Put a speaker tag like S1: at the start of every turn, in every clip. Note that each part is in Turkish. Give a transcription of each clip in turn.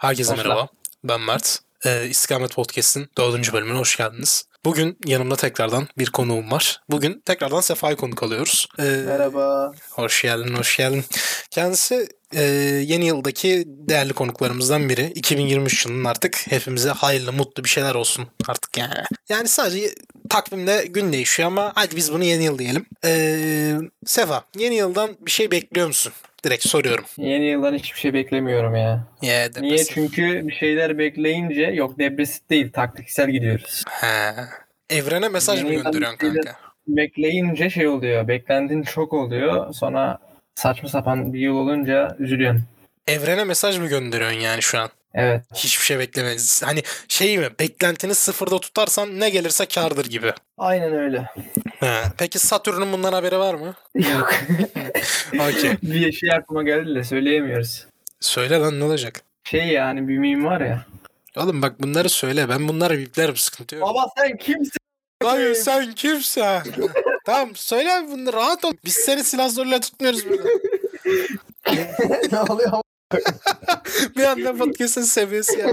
S1: Herkese
S2: Başla.
S1: merhaba. Ben Mert. Ee, İstikamet Podcast'in dördüncü bölümüne hoş geldiniz. Bugün yanımda tekrardan bir konuğum var. Bugün tekrardan Sefa'yı konuk alıyoruz. Ee,
S2: Merhaba.
S1: Hoş geldin, hoş geldin. Kendisi e, yeni yıldaki değerli konuklarımızdan biri. 2023 yılının artık hepimize hayırlı, mutlu bir şeyler olsun artık yani. Yani sadece takvimde gün değişiyor ama hadi biz bunu yeni yıl diyelim. Ee, Sefa, yeni yıldan bir şey bekliyor musun? Direkt soruyorum.
S2: Yeni yıldan hiçbir şey beklemiyorum ya.
S1: Yeah,
S2: Niye? Çünkü bir şeyler bekleyince yok depresif değil taktiksel gidiyoruz.
S1: He. Evrene mesaj
S2: Yeni
S1: mı gönderiyorsun kanka?
S2: Bekleyince şey oluyor. Beklentin çok oluyor. Sonra saçma sapan bir yıl olunca üzülüyorsun.
S1: Evrene mesaj mı gönderiyorsun yani şu an?
S2: Evet.
S1: Hiçbir şey beklemez. Hani şey mi? Beklentini sıfırda tutarsan ne gelirse kardır gibi.
S2: Aynen öyle.
S1: He. Peki Satürn'ün bundan haberi var mı?
S2: Yok.
S1: Okey.
S2: bir şey aklıma geldi de söyleyemiyoruz.
S1: Söyle lan ne olacak?
S2: Şey yani bir meme var ya.
S1: Oğlum bak bunları söyle. Ben bunları biplerim sıkıntı yok.
S2: Baba sen kimsin?
S1: Hayır sen kimsin? tamam söyle bunu rahat ol. Biz seni silah zoruyla tutmuyoruz burada.
S2: ne oluyor?
S1: bir anda podcast'ın seviyesi.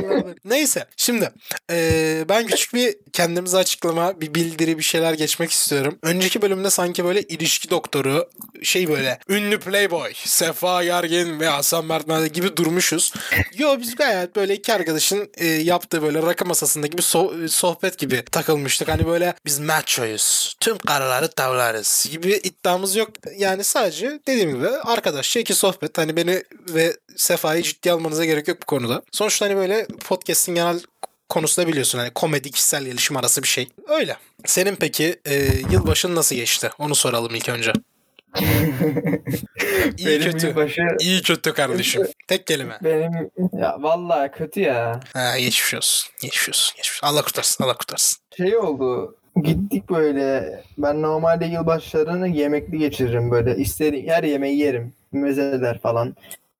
S1: Neyse şimdi eee, ben küçük bir kendimize açıklama, bir bildiri, bir şeyler geçmek istiyorum. Önceki bölümde sanki böyle ilişki doktoru, şey böyle ünlü playboy, Sefa Yargin ve Hasan Mertmen gibi durmuşuz. Yo biz gayet böyle iki arkadaşın e, yaptığı böyle rakı masasındaki bir so- sohbet gibi takılmıştık. Hani böyle biz machoyuz, tüm kararları tavlarız gibi iddiamız yok. Yani sadece dediğim gibi arkadaşça iki sohbet. Hani beni ve Sefa'yı ciddiye almanıza gerek yok bu konuda. Sonuçta hani böyle podcast'in genel konusu da biliyorsun hani komedi kişisel gelişim arası bir şey. Öyle. Senin peki e, yılbaşın nasıl geçti? Onu soralım ilk önce. İyi
S2: Benim
S1: kötü.
S2: yılbaşı
S1: İyi kötü kardeşim. Tek kelime.
S2: benim ya vallahi kötü ya.
S1: Ha, geçmiş olsun. Geçmiş olsun. Geçmiş. Allah kurtarsın. Allah kurtarsın.
S3: şey oldu. Gittik böyle. Ben normalde yılbaşlarını yemekli geçiririm böyle. İsterim her yemeği yerim. Mezeler falan.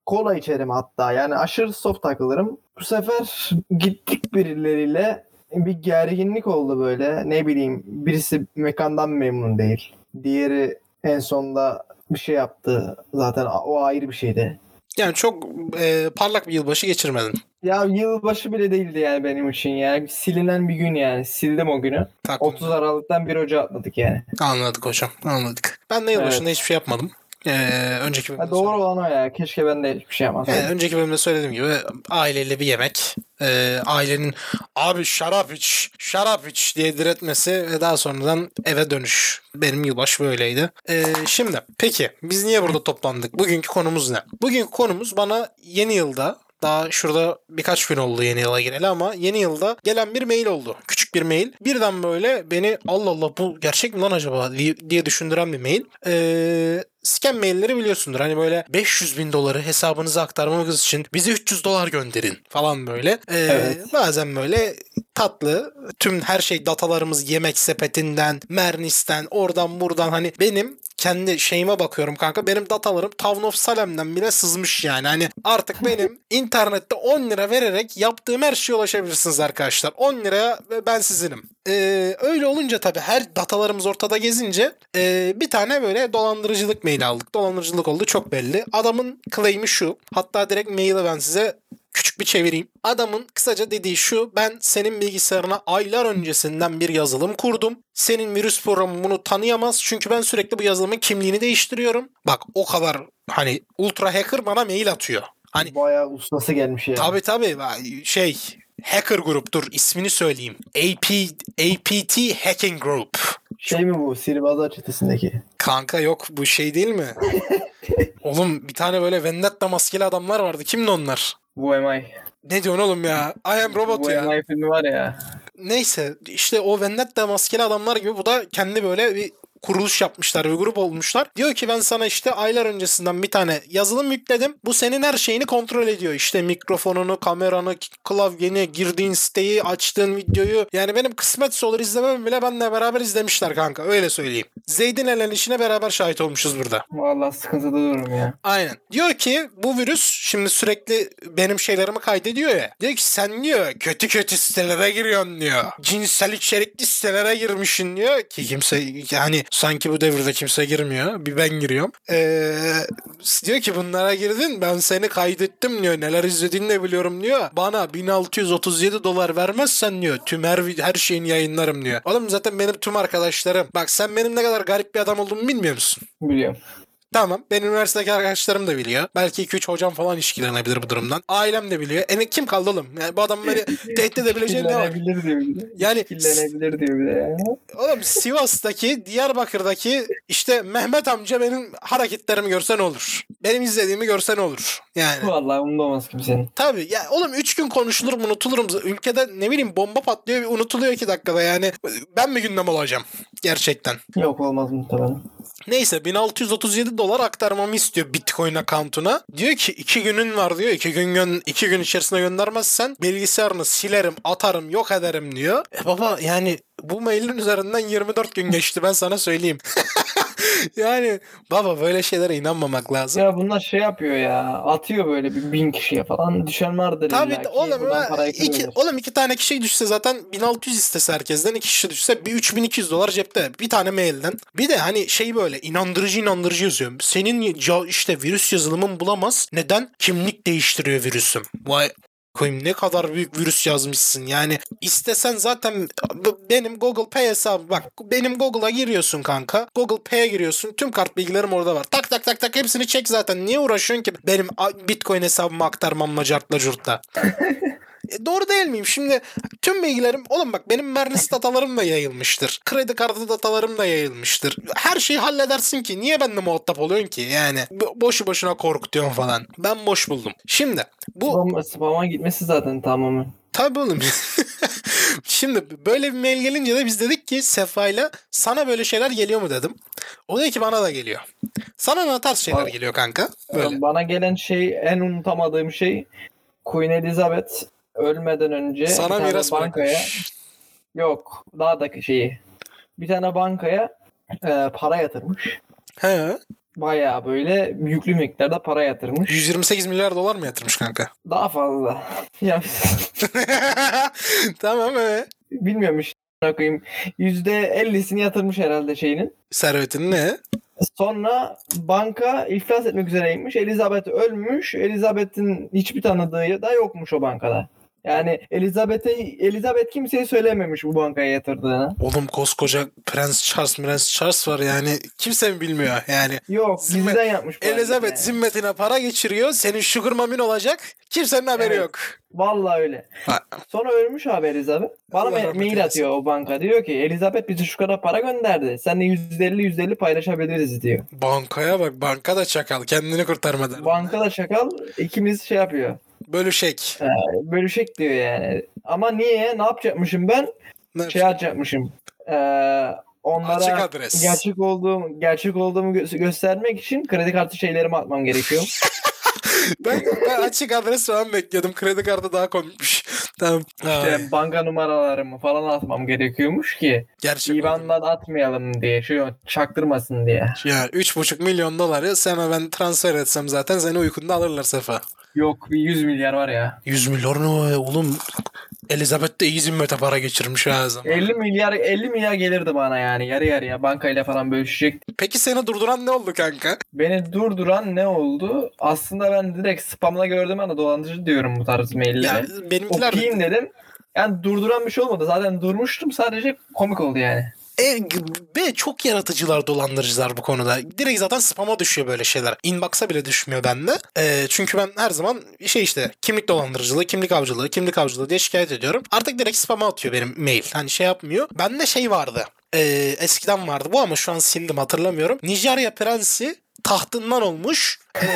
S3: Kola içerim hatta. Yani aşırı soft takılırım. Bu sefer gittik birileriyle bir gerginlik oldu böyle. Ne bileyim birisi mekandan memnun değil. Diğeri en sonunda bir şey yaptı. Zaten o ayrı bir şeydi.
S1: Yani çok e, parlak bir yılbaşı geçirmedin.
S3: Ya yılbaşı bile değildi yani benim için yani. Silinen bir gün yani. Sildim o günü.
S1: Takvim.
S3: 30 Aralık'tan 1 Ocağı atladık yani.
S1: Anladık hocam. Anladık. Ben de yılbaşında hiçbir şey yapmadım. Ee, önceki bölümde
S3: Ha, doğru olan o ya. Keşke ben de hiçbir şey yapmasaydım.
S1: Yani önceki bölümde söylediğim gibi aileyle bir yemek. Ee, ailenin abi şarap iç, şarap iç diye diretmesi ve daha sonradan eve dönüş. Benim yılbaşı böyleydi. Ee, şimdi peki biz niye burada toplandık? Bugünkü konumuz ne? Bugünkü konumuz bana yeni yılda daha şurada birkaç gün oldu yeni yıla gireli ama yeni yılda gelen bir mail oldu. Küçük bir mail. Birden böyle beni Allah Allah bu gerçek mi lan acaba diye, düşündüren bir mail. Ee, scam mailleri biliyorsundur. Hani böyle 500 bin doları hesabınıza aktarmamız için bize 300 dolar gönderin falan böyle. Ee,
S3: Evet.
S1: Bazen böyle tatlı tüm her şey datalarımız yemek sepetinden, Mernis'ten, oradan buradan hani benim kendi şeyime bakıyorum kanka. Benim datalarım Town of Salem'den bile sızmış yani. Hani artık benim internette 10 lira vererek yaptığım her şeye ulaşabilirsiniz arkadaşlar. 10 liraya ben sizinim. Ee, öyle olunca tabii her datalarımız ortada gezince e, bir tane böyle dolandırıcılık maili aldık. Dolandırıcılık oldu çok belli. Adamın claim'i şu. Hatta direkt maili ben size küçük bir çevireyim. Adamın kısaca dediği şu. Ben senin bilgisayarına aylar öncesinden bir yazılım kurdum. Senin virüs programı bunu tanıyamaz. Çünkü ben sürekli bu yazılımın kimliğini değiştiriyorum. Bak o kadar hani ultra hacker bana mail atıyor. Hani
S3: Bayağı ustası gelmiş ya.
S1: Tabii tabii şey hacker gruptur ismini söyleyeyim. AP, APT Hacking Group.
S3: Şey mi bu? Sihirbazlar çetesindeki.
S1: Kanka yok bu şey değil mi? oğlum bir tane böyle Vendetta maskeli adamlar vardı. Kimdi onlar?
S2: Bu MI.
S1: Ne diyorsun oğlum ya? I am robot
S2: Bu
S1: ya.
S2: MI filmi var ya.
S1: Neyse işte o Vendetta maskeli adamlar gibi bu da kendi böyle bir kuruluş yapmışlar bir grup olmuşlar. Diyor ki ben sana işte aylar öncesinden bir tane yazılım yükledim. Bu senin her şeyini kontrol ediyor. İşte mikrofonunu, kameranı, klavyeni, girdiğin siteyi, açtığın videoyu. Yani benim kısmetse olur izlemem bile benle beraber izlemişler kanka. Öyle söyleyeyim. Zeyd'in elen işine beraber şahit olmuşuz burada.
S2: Vallahi sıkıntıda durum ya.
S1: Aynen. Diyor ki bu virüs şimdi sürekli benim şeylerimi kaydediyor ya. Diyor ki sen diyor kötü kötü sitelere giriyorsun diyor. Cinsel içerikli sitelere girmişsin diyor ki kimse yani sanki bu devirde kimse girmiyor. Bir ben giriyorum. Ee, diyor ki bunlara girdin ben seni kaydettim diyor. Neler izlediğini de biliyorum diyor. Bana 1637 dolar vermezsen diyor. Tüm her, her şeyini yayınlarım diyor. Oğlum zaten benim tüm arkadaşlarım. Bak sen benim ne kadar garip bir adam olduğumu bilmiyor musun?
S2: Biliyorum.
S1: Tamam. Benim üniversitedeki arkadaşlarım da biliyor. Belki 2-3 hocam falan işkillenebilir bu durumdan. Ailem de biliyor. E kim kaldı oğlum? Yani bu adam beni tehdit edebileceği ne var?
S3: Diyor bir de.
S1: Yani
S3: Kirlenebilir diyor bir de ya.
S1: oğlum Sivas'taki, Diyarbakır'daki işte Mehmet amca benim hareketlerimi görsen olur. Benim izlediğimi görsen olur. Yani.
S2: Vallahi umurumda olmaz kimsenin.
S1: Tabii ya oğlum 3 gün konuşulur mu unutulurum. Ülkede ne bileyim bomba patlıyor unutuluyor 2 dakikada yani. Ben mi gündem olacağım? Gerçekten.
S3: Yok olmaz muhtemelen.
S1: Neyse 1637 dolar aktarmamı istiyor Bitcoin account'una. Diyor ki 2 günün var diyor. 2 gün gön 2 gün içerisinde göndermezsen bilgisayarını silerim, atarım, yok ederim diyor. E baba yani bu mailin üzerinden 24 gün geçti ben sana söyleyeyim. yani baba böyle şeylere inanmamak lazım.
S2: Ya bunlar şey yapıyor ya. Atıyor böyle bir bin kişiye falan. Düşen vardır
S1: Tabii
S2: illa ki.
S1: oğlum, iki, oğlum iki tane kişi düşse zaten 1600 istese herkesten iki kişi düşse bir 3200 dolar cepte. Bir tane mailden. Bir de hani şey böyle inandırıcı inandırıcı yazıyor. Senin işte virüs yazılımın bulamaz. Neden? Kimlik değiştiriyor virüsüm. Vay koyayım ne kadar büyük virüs yazmışsın. Yani istesen zaten benim Google Pay hesabı bak benim Google'a giriyorsun kanka. Google Pay'e giriyorsun. Tüm kart bilgilerim orada var. Tak tak tak tak hepsini çek zaten. Niye uğraşıyorsun ki benim Bitcoin hesabımı aktarmamla cartla curtla. E, doğru değil miyim? Şimdi tüm bilgilerim oğlum bak benim Mernis datalarım da yayılmıştır. Kredi kartı datalarım da yayılmıştır. Her şeyi halledersin ki. Niye benimle muhatap oluyorsun ki? Yani bo- boşu boşuna korkutuyorsun falan. Ben boş buldum. Şimdi bu
S2: Spam, spam'a gitmesi zaten tamamen.
S1: Tabii oğlum. Şimdi böyle bir mail gelince de biz dedik ki Sefa'yla sana böyle şeyler geliyor mu dedim. O dedi ki bana da geliyor. Sana ne tarz şeyler
S2: Abi-
S1: geliyor kanka? Böyle.
S2: Bana gelen şey en unutamadığım şey Queen Elizabeth ölmeden önce
S1: Sana miras
S2: bankaya
S1: bırakmış.
S2: yok daha da şeyi bir tane bankaya e, para yatırmış.
S1: He.
S2: Bayağı böyle yüklü miktarda para yatırmış.
S1: 128 milyar dolar mı yatırmış kanka?
S2: Daha fazla. ya
S1: tamam evet.
S2: bilmiyorum işte bakayım. %50'sini yatırmış herhalde şeyinin.
S1: Servetin ne?
S2: Sonra banka iflas etmek üzereymiş. Elizabeth ölmüş. Elizabeth'in hiçbir tanıdığı da yokmuş o bankada. Yani Elizabeth'e Elizabeth kimseye söylememiş bu bankaya yatırdığını.
S1: Oğlum koskoca Prens Charles, Prens Charles var yani. Kimse mi bilmiyor yani.
S2: Yok,
S1: Zimmet-
S2: gizliden yapmış.
S1: Elizabeth
S2: hareketi.
S1: zimmetine para geçiriyor. Senin sugar mamin olacak. Kimsenin haberi
S2: Evet.
S1: yok.
S2: Vallahi öyle. Sonra ölmüş abi Elizabeth. Bana
S1: rahmet
S2: mail atıyor o banka. Diyor ki Elizabeth bize şu kadar para gönderdi. Seninle %50 %50 paylaşabiliriz diyor.
S1: Bankaya bak. Banka da çakal. Kendini kurtarmadı.
S2: Banka da şakal ikimiz şey yapıyor.
S1: Bölüşek.
S2: Bölüşek diyor yani. Ama niye? Ne yapacakmışım ben?
S1: Ne
S2: Şey yapacakmışım. Ee, onlara
S1: Açık adres.
S2: gerçek olduğum gerçek olduğumu gö- göstermek için kredi kartı şeylerimi atmam gerekiyor.
S1: ben, ben açık adres falan bekliyordum. Kredi kartı daha komikmiş. Tamam. Ay,
S2: İşte banka numaralarımı falan atmam gerekiyormuş ki
S1: gerçek.
S2: IBAN'dan atmayalım diye. Şu çaktırmasın diye.
S1: Ya 3,5 milyon doları sana ben transfer etsem zaten seni uykunda alırlar Sefa.
S2: Yok bir 100 milyar var ya.
S1: 100 milyon ne o ya oğlum? Elizabeth de iyi zimmete para geçirmiş ha zaman.
S2: 50 milyar 50 milyar gelirdi bana yani yarı yarıya bankayla falan bölüşecek.
S1: Peki seni durduran ne oldu kanka?
S2: Beni durduran ne oldu? Aslında ben direkt spamla gördüm ama dolandırıcı diyorum bu tarz mailleri.
S1: Ya benimkiler
S2: Okuyayım dedim. Yani durduran bir şey olmadı. Zaten durmuştum sadece komik oldu yani.
S1: E, be çok yaratıcılar dolandırıcılar bu konuda. Direkt zaten spam'a düşüyor böyle şeyler. Inbox'a bile düşmüyor bende. E, çünkü ben her zaman şey işte kimlik dolandırıcılığı, kimlik avcılığı, kimlik avcılığı diye şikayet ediyorum. Artık direkt spam'a atıyor benim mail. Hani şey yapmıyor. Bende şey vardı. E, eskiden vardı bu ama şu an sildim hatırlamıyorum. Nijerya prensi tahtından olmuş. E,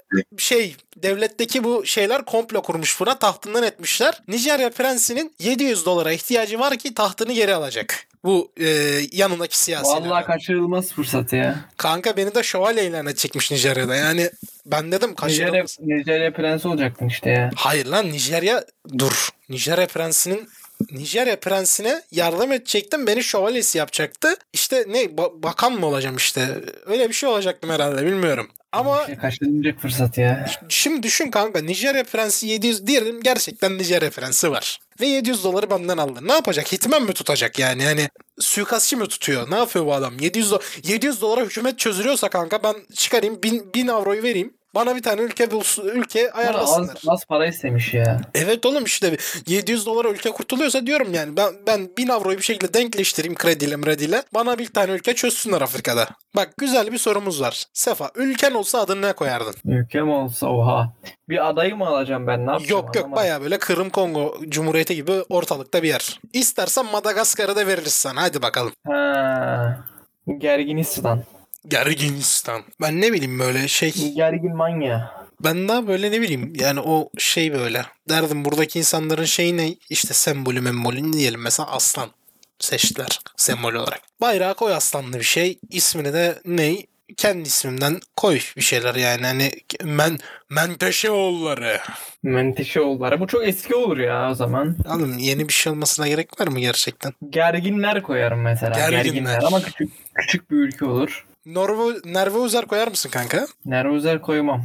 S1: şey devletteki bu şeyler komplo kurmuş buna tahtından etmişler. Nijerya prensinin 700 dolara ihtiyacı var ki tahtını geri alacak. Bu e, yanındaki siyasiler.
S2: Vallahi kaçırılmaz fırsat ya.
S1: Kanka beni de şövalye ilan çekmiş Nijerya'da. Yani ben dedim
S2: Nijerya,
S1: kaçırılmaz.
S2: Nijerya prensi olacaktın işte ya.
S1: Hayır lan Nijerya dur. Nijerya prensinin Nijerya prensine yardım edecektim. Beni şövalyesi yapacaktı. İşte ne ba- bakan mı olacağım işte. Öyle bir şey olacaktım herhalde bilmiyorum. Ama
S2: İşte kaçırılacak fırsat ya.
S1: Şimdi düşün kanka Nijerya prensi 700 diyelim gerçekten Nijerya prensi var. Ve 700 doları benden aldı. Ne yapacak? Hitman mi tutacak yani? Hani suikastçı mı tutuyor? Ne yapıyor bu adam? 700, do- 700 dolara hükümet çözülüyorsa kanka ben çıkarayım 1000, 1000 avroyu vereyim. Bana bir tane ülke bulsun, ülke ayarlasınlar.
S2: az, az para istemiş ya.
S1: Evet oğlum işte 700 dolara ülke kurtuluyorsa diyorum yani ben ben 1000 avroyu bir şekilde denkleştireyim krediyle mrediyle. Bana bir tane ülke çözsünler Afrika'da. Bak güzel bir sorumuz var. Sefa ülken olsa adını ne koyardın?
S2: Ülkem olsa oha. Bir adayı mı alacağım ben ne yapacağım?
S1: Yok yok baya böyle Kırım Kongo Cumhuriyeti gibi ortalıkta bir yer. İstersen Madagaskar'ı da veririz sana hadi bakalım.
S2: Ha. Gerginistan.
S1: Gerginistan. Ben ne bileyim böyle şey
S2: Gergin manya.
S1: ben daha böyle ne bileyim yani o şey böyle derdim buradaki insanların şeyi ne işte sembolü membolü diyelim mesela aslan seçtiler sembol olarak. Bayrağı koy aslanlı bir şey ismini de ne kendi ismimden koy bir şeyler yani hani men Menteşeoğulları.
S2: Menteşeoğulları. Bu çok eski olur ya o zaman.
S1: Oğlum yeni bir şey olmasına gerek var mı gerçekten?
S2: Gerginler koyarım mesela.
S1: Gerginler.
S2: Gerginler. Ama küçük küçük bir ülke olur.
S1: Norvo, Nerveuzer koyar mısın kanka?
S2: Nervuzer koymam.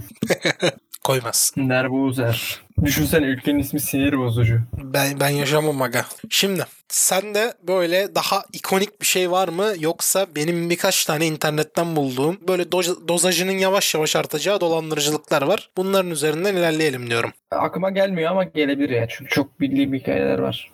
S1: Koymaz.
S2: Nervuzer. Düşünsene ülkenin ismi sinir bozucu.
S1: Ben, ben yaşamam aga. Şimdi sende böyle daha ikonik bir şey var mı yoksa benim birkaç tane internetten bulduğum böyle doz- dozajının yavaş yavaş artacağı dolandırıcılıklar var. Bunların üzerinden ilerleyelim diyorum.
S2: Aklıma gelmiyor ama gelebilir ya. Çünkü çok bildiğim hikayeler var.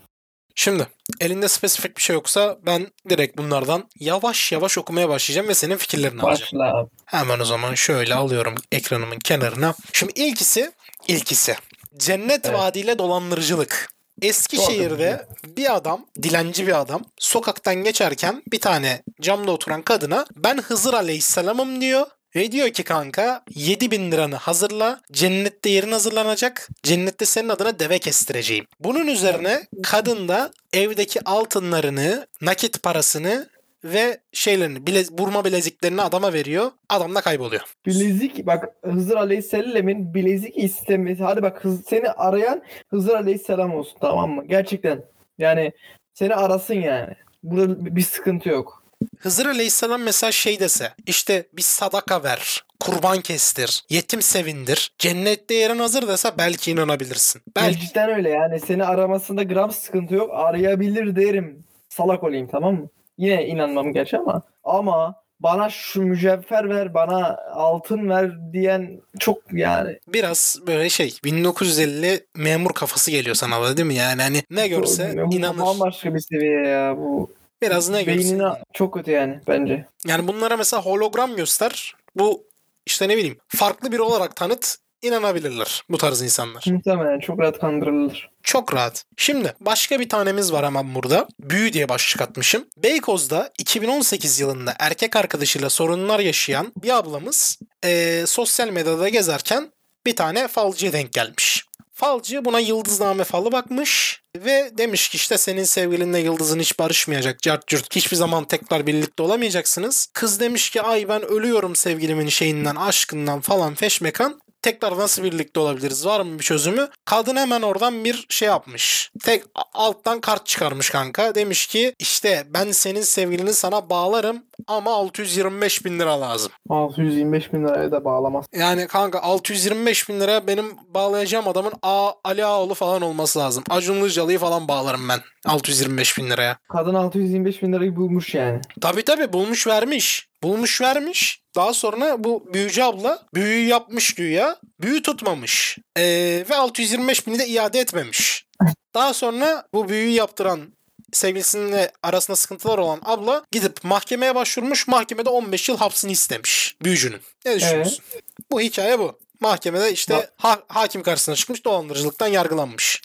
S1: Şimdi elinde spesifik bir şey yoksa ben direkt bunlardan yavaş yavaş okumaya başlayacağım ve senin fikirlerini alacağım.
S2: Başla abi.
S1: Hemen o zaman şöyle alıyorum ekranımın kenarına. Şimdi ilkisi, ilkisi. Cennet
S2: Evet.
S1: vaadiyle dolandırıcılık. Eskişehir'de bir adam, dilenci bir adam sokaktan geçerken bir tane camda oturan kadına ben Hızır Aleyhisselam'ım diyor. Ve diyor ki kanka 7000 liranı hazırla. Cennette yerin hazırlanacak. Cennette senin adına deve kestireceğim. Bunun üzerine kadın da evdeki altınlarını, nakit parasını ve şeylerini, bile, burma bileziklerini adama veriyor. Adam da kayboluyor.
S2: Bilezik bak Hızır Aleyhisselam'ın bilezik istemesi. Hadi bak Hız- seni arayan Hızır Aleyhisselam olsun tamam mı? Gerçekten. Yani seni arasın yani. Burada bir sıkıntı yok.
S1: Hızır Aleyhisselam mesela şey dese işte bir sadaka ver, kurban kestir, yetim sevindir, cennette yerin hazır dese belki inanabilirsin. Belki.
S2: Cidden öyle yani seni aramasında gram sıkıntı yok. Arayabilir derim. Salak olayım tamam mı? Yine inanmam gerçi ama. Ama bana şu mücevher ver, bana altın ver diyen çok yani.
S1: Biraz böyle şey 1950 memur kafası geliyor sana değil mi? Yani hani ne görse
S2: bu
S1: inanır.
S2: bambaşka bir seviye ya. Bu
S1: Biraz ne görse.
S2: beynine çok kötü yani bence.
S1: Yani bunlara mesela hologram göster. Bu işte ne bileyim farklı biri olarak tanıt inanabilirler bu tarz insanlar.
S2: Muhtemelen çok rahat kandırılır.
S1: Çok rahat. Şimdi başka bir tanemiz var hemen burada. Büyü diye başlık atmışım. Beykoz'da 2018 yılında erkek arkadaşıyla sorunlar yaşayan bir ablamız eee, sosyal medyada gezerken bir tane falcıya denk gelmiş. Falcı buna yıldızname falı bakmış ve demiş ki işte senin sevgilinle yıldızın hiç barışmayacak. Cart curt. Hiçbir zaman tekrar birlikte olamayacaksınız. Kız demiş ki ay ben ölüyorum sevgilimin şeyinden aşkından falan feşmekan. Tekrar nasıl birlikte olabiliriz? Var mı bir çözümü? Kadın hemen oradan bir şey yapmış. Tek alttan kart çıkarmış kanka. Demiş ki işte ben senin sevgilini sana bağlarım ama 625 bin lira lazım.
S2: 625 bin liraya da bağlamaz.
S1: Yani kanka 625 bin lira benim bağlayacağım adamın A, Ali Ağoğlu falan olması lazım. Acun Ilıcalı'yı falan bağlarım ben 625 bin liraya.
S2: Kadın 625 bin lirayı bulmuş yani.
S1: Tabii tabii bulmuş vermiş. Bulmuş vermiş. Daha sonra bu büyücü abla büyüyü yapmış güya. Büyü tutmamış. Ee, ve 625 bini de iade etmemiş. Daha sonra bu büyüyü yaptıran sevgilisininle arasında sıkıntılar olan abla gidip mahkemeye başvurmuş. Mahkemede 15 yıl hapsini istemiş büyücünün. Ne düşünüyorsun? Bu hikaye bu. Mahkemede işte ha- hakim karşısına çıkmış dolandırıcılıktan yargılanmış.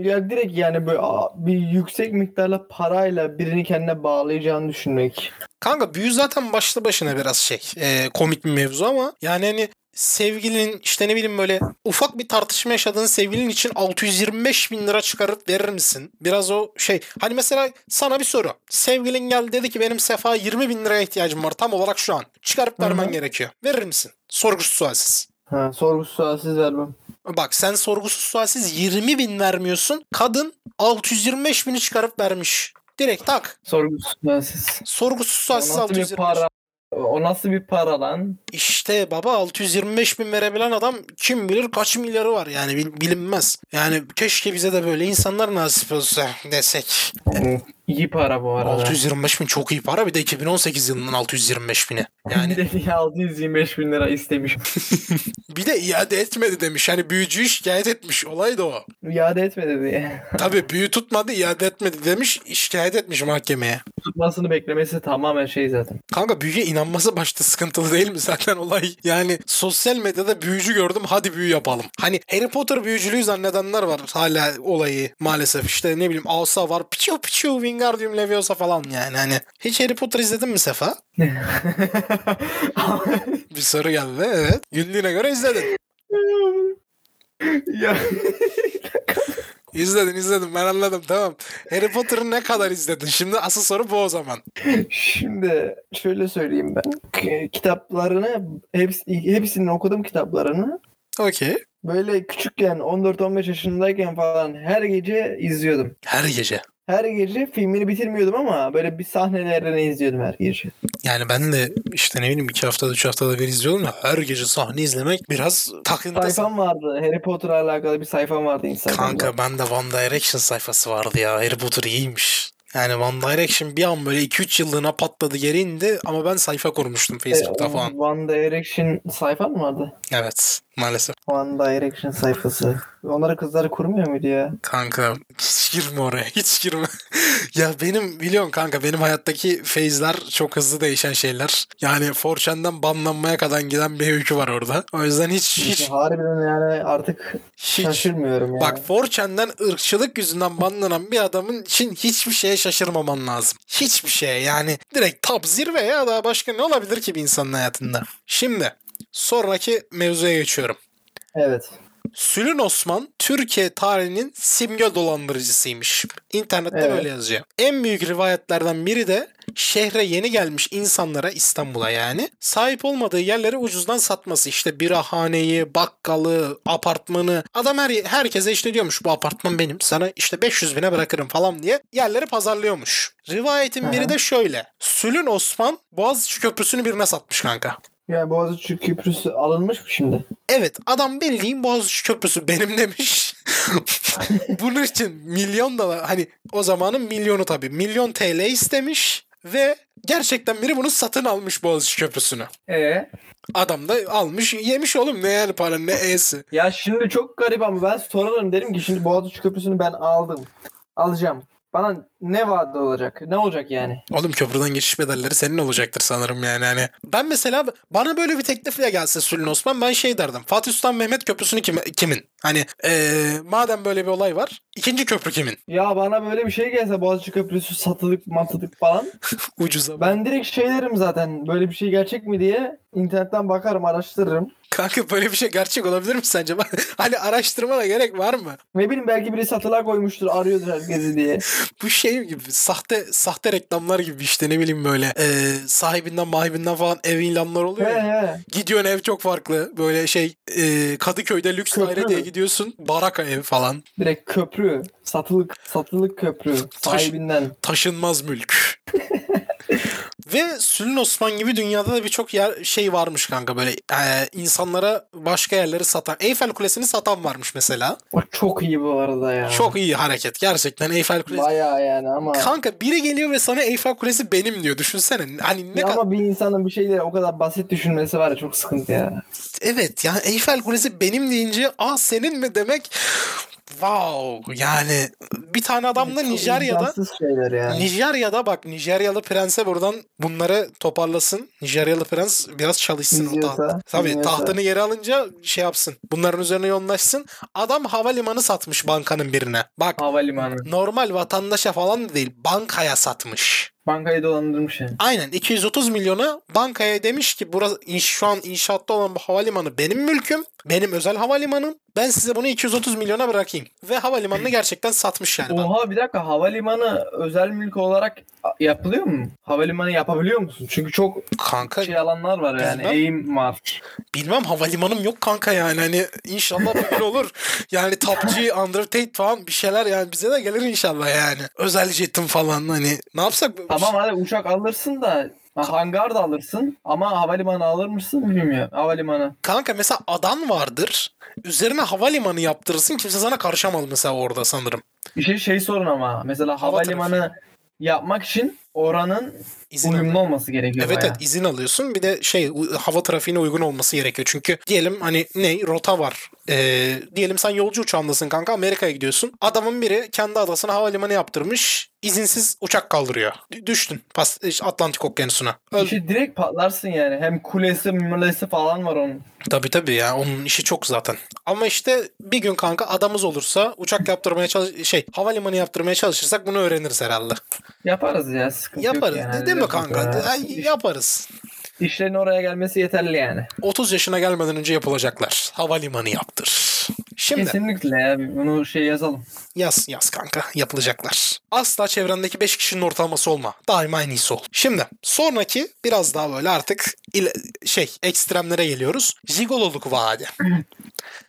S2: Ya direkt yani böyle bir yüksek miktarla parayla birini kendine bağlayacağını düşünmek.
S1: Kanka büyü zaten başlı başına biraz şey e, komik bir mevzu ama yani hani sevgilin işte ne bileyim böyle ufak bir tartışma yaşadığın sevgilin için 625 bin lira çıkarıp verir misin? Biraz o şey hani mesela sana bir soru. Sevgilin geldi dedi ki benim Sefa 20 bin liraya ihtiyacım var tam olarak şu an. Çıkarıp vermen gerekiyor. Verir misin? Sorgusuz sualsiz.
S2: Ha, sorgusuz sualsiz vermem.
S1: Bak sen sorgusuz sualsiz 20 bin vermiyorsun. Kadın 625 bini çıkarıp vermiş. Direkt tak.
S2: Sorgusuz sualsiz.
S1: Sorgusuz sualsiz
S2: Nasıl bir
S1: 625.
S2: para O nasıl bir para lan?
S1: İşte baba 625 bin verebilen adam kim bilir kaç milyarı var yani bil- bilinmez. Yani keşke bize de böyle insanlar nasip olsa desek.
S2: İyi para bu arada.
S1: 625 bin çok iyi para bir de 2018 yılının 625 bini.
S2: Yani
S1: Yani
S2: 625 bin lira istemiş.
S1: bir de iade etmedi demiş. Hani büyücüyü şikayet etmiş. Olay da o.
S2: İade etmedi diye.
S1: Tabii büyü tutmadı iade etmedi demiş. şikayet etmiş mahkemeye.
S2: Tutmasını beklemesi tamamen şey zaten.
S1: Kanka büyüye inanması başta sıkıntılı değil mi zaten olay? Yani sosyal medyada büyücü gördüm hadi büyü yapalım. Hani Harry Potter büyücülüğü zannedenler var hala olayı maalesef. İşte ne bileyim Asa var piçu piçu Wingardium Leviosa falan yani. Hani hiç Harry Potter izledin mi Sefa? Bir soru geldi evet. Güldüğüne göre izledin.
S2: ya
S1: İzledin izledim ben anladım tamam. Harry Potter'ı ne kadar izledin? Şimdi asıl soru bu o zaman.
S2: şimdi şöyle söyleyeyim ben. Kitaplarını hepsi, hepsinin okudum kitaplarını.
S1: Okey.
S2: Böyle küçükken 14-15 yaşındayken falan her gece izliyordum.
S1: Her gece.
S2: Her gece filmini bitirmiyordum ama böyle bir sahnelerini izliyordum her gece.
S1: Yani ben de işte ne bileyim iki haftada üç haftada bir izliyorum da her gece sahne izlemek biraz takıntı.
S2: Sayfam vardı. Harry Potter'la alakalı bir sayfam vardı Instagram'da.
S1: Kanka bende One Direction sayfası vardı ya. Harry Potter iyiymiş. Yani One Direction bir an böyle 2-3 yıllığına patladı geri indi ama ben sayfa kurmuştum Facebook'ta
S2: E,
S1: falan.
S2: One Direction sayfan mı vardı?
S1: Evet maalesef.
S2: One Direction sayfası. Onları kızları kurmuyor muydu ya?
S1: Kanka hiç girme oraya hiç girme. ya benim biliyorsun kanka benim hayattaki feyizler çok hızlı değişen şeyler. Yani 4chan'dan banlanmaya kadar giden bir öykü var orada. O yüzden hiç hiç
S2: Harbiden yani artık
S1: hiç
S2: şaşırmıyorum yani.
S1: Bak 4chan'den ırkçılık yüzünden banlanan bir adamın için hiçbir şeye şaşırmaman lazım. Hiçbir şeye yani direkt top zirve ya daha başka ne olabilir ki bir insanın hayatında? Şimdi sonraki mevzuya geçiyorum.
S2: Evet.
S1: Sülün Osman Türkiye tarihinin simge dolandırıcısıymış. İnternette
S2: Evet.
S1: böyle yazıyor. En büyük rivayetlerden biri de şehre yeni gelmiş insanlara İstanbul'a yani sahip olmadığı yerleri ucuzdan satması. İşte birahaneyi, bakkalı, apartmanı. Adam her, herkese işte diyormuş bu apartman benim sana işte 500 bine bırakırım falan diye yerleri pazarlıyormuş. Rivayetin biri de şöyle. Sülün Osman Boğaziçi Köprüsü'nü birine satmış kanka.
S2: Yani Boğaziçi Köprüsü alınmış mı şimdi?
S1: Evet adam bildiğin Boğaziçi Köprüsü benim demiş. Bunun için milyon dolar hani o zamanın milyonu tabii milyon TL istemiş ve gerçekten biri bunu satın almış Boğaziçi Köprüsü'nü.
S2: Ee?
S1: Adam da almış yemiş oğlum ne yani para ne e'si.
S2: Ya şimdi çok garip ama ben sorarım derim ki şimdi Boğaziçi Köprüsü'nü ben aldım. Alacağım. Bana ne vaat olacak? Ne olacak yani?
S1: Oğlum köprüden geçiş bedelleri senin olacaktır sanırım yani hani. Ben mesela bana böyle bir teklifle gelse Sülün Osman ben şey derdim. Fatih Sultan Mehmet Köprüsü'nü kim, kimin? Hani eee, madem böyle bir olay var ikinci köprü kimin?
S2: Ya bana böyle bir şey gelse Boğaziçi Köprüsü satılık matılık falan.
S1: Ucuza.
S2: Ben direkt şey derim zaten böyle bir şey gerçek mi diye internetten bakarım araştırırım.
S1: Kanka böyle bir şey gerçek olabilir mi sence? hani araştırmana gerek var mı?
S2: Ne bileyim belki biri satılığa koymuştur arıyordur herkesi diye.
S1: Bu şey gibi sahte sahte reklamlar gibi işte ne bileyim böyle e, sahibinden mahibinden falan ev ilanlar oluyor
S2: he
S1: ya.
S2: he.
S1: Gidiyorsun ev çok farklı böyle şey e, Kadıköy'de lüks
S2: Köprü
S1: daire diye gidiyorsun baraka ev falan
S2: Direkt köprü. Satılık satılık köprü. Sahibinden.
S1: taşınmaz mülk. Ve Sülün Osman gibi dünyada da birçok yer şey varmış kanka böyle e, insanlara başka yerleri satan. Eyfel Kulesi'ni satan varmış mesela.
S2: O çok iyi bu arada ya.
S1: Çok iyi hareket gerçekten Eyfel Kulesi.
S2: Bayağı yani ama.
S1: Kanka biri geliyor ve sana Eyfel Kulesi benim diyor. Düşünsene. Hani ne
S2: Ya ama bir insanın bir şeyleri o kadar basit düşünmesi var ya çok sıkıntı ya.
S1: Evet yani Eyfel Kulesi benim deyince aa senin mi demek wow yani bir tane adam da Nijerya'da
S2: imkansız şeyler ya.
S1: Nijerya'da bak Nijeryalı prense buradan bunları toparlasın. Nijeryalı prens biraz çalışsın o
S2: İzliyorsa,
S1: taht. Tabii
S2: dinliyorsa.
S1: tahtını geri alınca şey yapsın. Bunların üzerine yoğunlaşsın. Adam havalimanı satmış bankanın birine. Bak
S2: Havalimanı.
S1: normal vatandaşa falan değil bankaya satmış.
S2: Bankayı dolandırmış yani.
S1: Aynen 230 milyona bankaya demiş ki burası şu an inşaatta olan bu havalimanı benim mülküm. Benim özel havalimanım. Ben size bunu 230 milyona bırakayım. Ve havalimanını gerçekten satmış yani.
S2: Oha bir dakika havalimanı özel mülk olarak yapılıyor mu? Havalimanı yapabiliyor musun? Çünkü çok
S1: Kanka
S2: şey alanlar var yani.
S1: Bilmem.
S2: Eğim var.
S1: bilmem havalimanım yok kanka yani. Hani inşallah böyle olur. Yani Tapçı, Undertate falan bir şeyler yani bize de gelir inşallah yani. Özel jetim falan hani ne yapsak?
S2: Tamam hadi uçak alırsın da Ha, hangar da alırsın ama havalimanı alır mısın bilmiyorum. Havalimanı.
S1: Kanka mesela adan vardır. Üzerine havalimanı yaptırırsın. Kimse sana karışamaz mesela orada sanırım.
S2: Bir şey şey sorun ama mesela
S1: Hava
S2: havalimanı yapmak için oranın
S1: İzin
S2: uyumlu olması gerekiyor.
S1: Evet
S2: bayağı.
S1: evet izin alıyorsun. Bir de şey hava trafiğine uygun olması gerekiyor. Çünkü diyelim hani ne rota var. Ee, diyelim sen yolcu uçağındasın kanka Amerika'ya gidiyorsun. Adamın biri kendi adasına havalimanı yaptırmış. izinsiz uçak kaldırıyor. D- Düştün pas işte Atlantik Okyanusu'na. Öl.
S2: İşi direkt patlarsın yani. Hem kulesi mulesi falan var onun.
S1: Tabii tabii ya onun işi çok zaten. Ama işte bir gün kanka adamız olursa uçak yaptırmaya çalış şey havalimanı yaptırmaya çalışırsak bunu öğreniriz herhalde.
S2: Yaparız ya sıkıntı
S1: Yaparız
S2: yok yani.
S1: değil mi kanka? Ay, Yaparız.
S2: İşlerin oraya gelmesi yeterli yani.
S1: 30 yaşına gelmeden önce yapılacaklar. Havalimanı yaptır. Şimdi
S2: Kesinlikle ya. Bunu şey yazalım.
S1: Yaz yaz kanka yapılacaklar. Asla çevrendeki 5 kişinin ortalaması olma. Daima en iyisi ol. Şimdi sonraki biraz daha böyle artık ile, şey ekstremlere geliyoruz. Jigololuk vaadi.